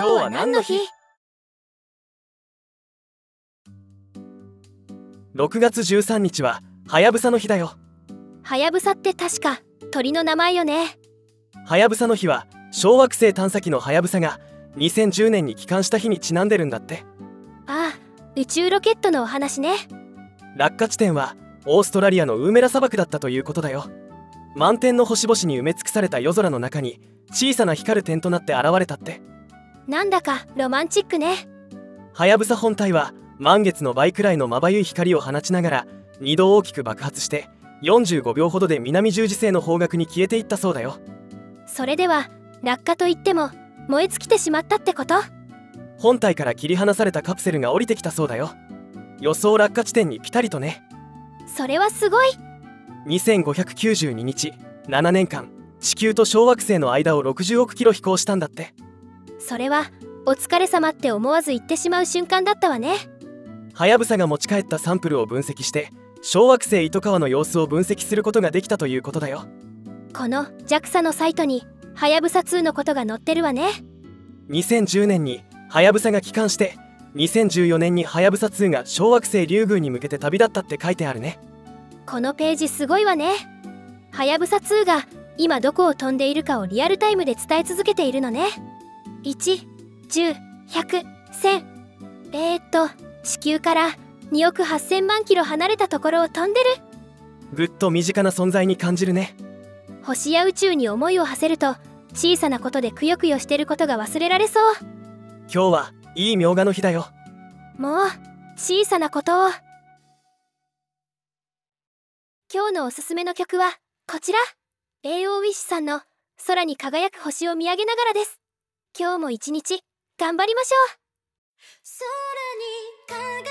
今日は何の日 ?6 月13日ははやぶさの日だよ。はやぶさって確か鳥の名前よね。はやぶさの日は小惑星探査機のはやぶさが2010年に帰還した日にちなんでるんだって。ああ宇宙ロケットのお話ね。落下地点はオーストラリアのウーメラ砂漠だったということだよ。満天の星々に埋め尽くされた夜空の中に小さな光る点となって現れたってなんだかロマンチックね。はやぶさ本体は満月の倍くらいのまばゆい光を放ちながら2度大きく爆発して45秒ほどで南十字星の方角に消えていったそうだよ。それでは落下といっても燃え尽きてしまったってこと？本体から切り離されたカプセルが降りてきたそうだよ。予想落下地点にピタリとね。それはすごい。2592日7年間地球と小惑星の間を60億キロ飛行したんだってそれはお疲れ様って思わず言ってしまう瞬間だったわね。はやぶさが持ち帰ったサンプルを分析して小惑星糸川の様子を分析することができたということだよ。この JAXA のサイトにはやぶさ2のことが載ってるわね。2010年にはやぶさが帰還して2014年にはやぶさ2が小惑星リュウグウに向けて旅立ったって書いてあるね。このページすごいわね。はやぶさ2が今どこを飛んでいるかをリアルタイムで伝え続けているのね1101001001000えー、っと地球から2億8000万キロ離れたところを飛んでる。ぐっと身近な存在に感じるね。星や宇宙に思いを馳せると小さなことでくよくよしてることが忘れられそう。今日はいいみょうがの日だよ。もう小さなことを。今日のおすすめの曲はこちら。AO ウィッシュさんの空に輝く星を見上げながらです今日も一日頑張りましょう。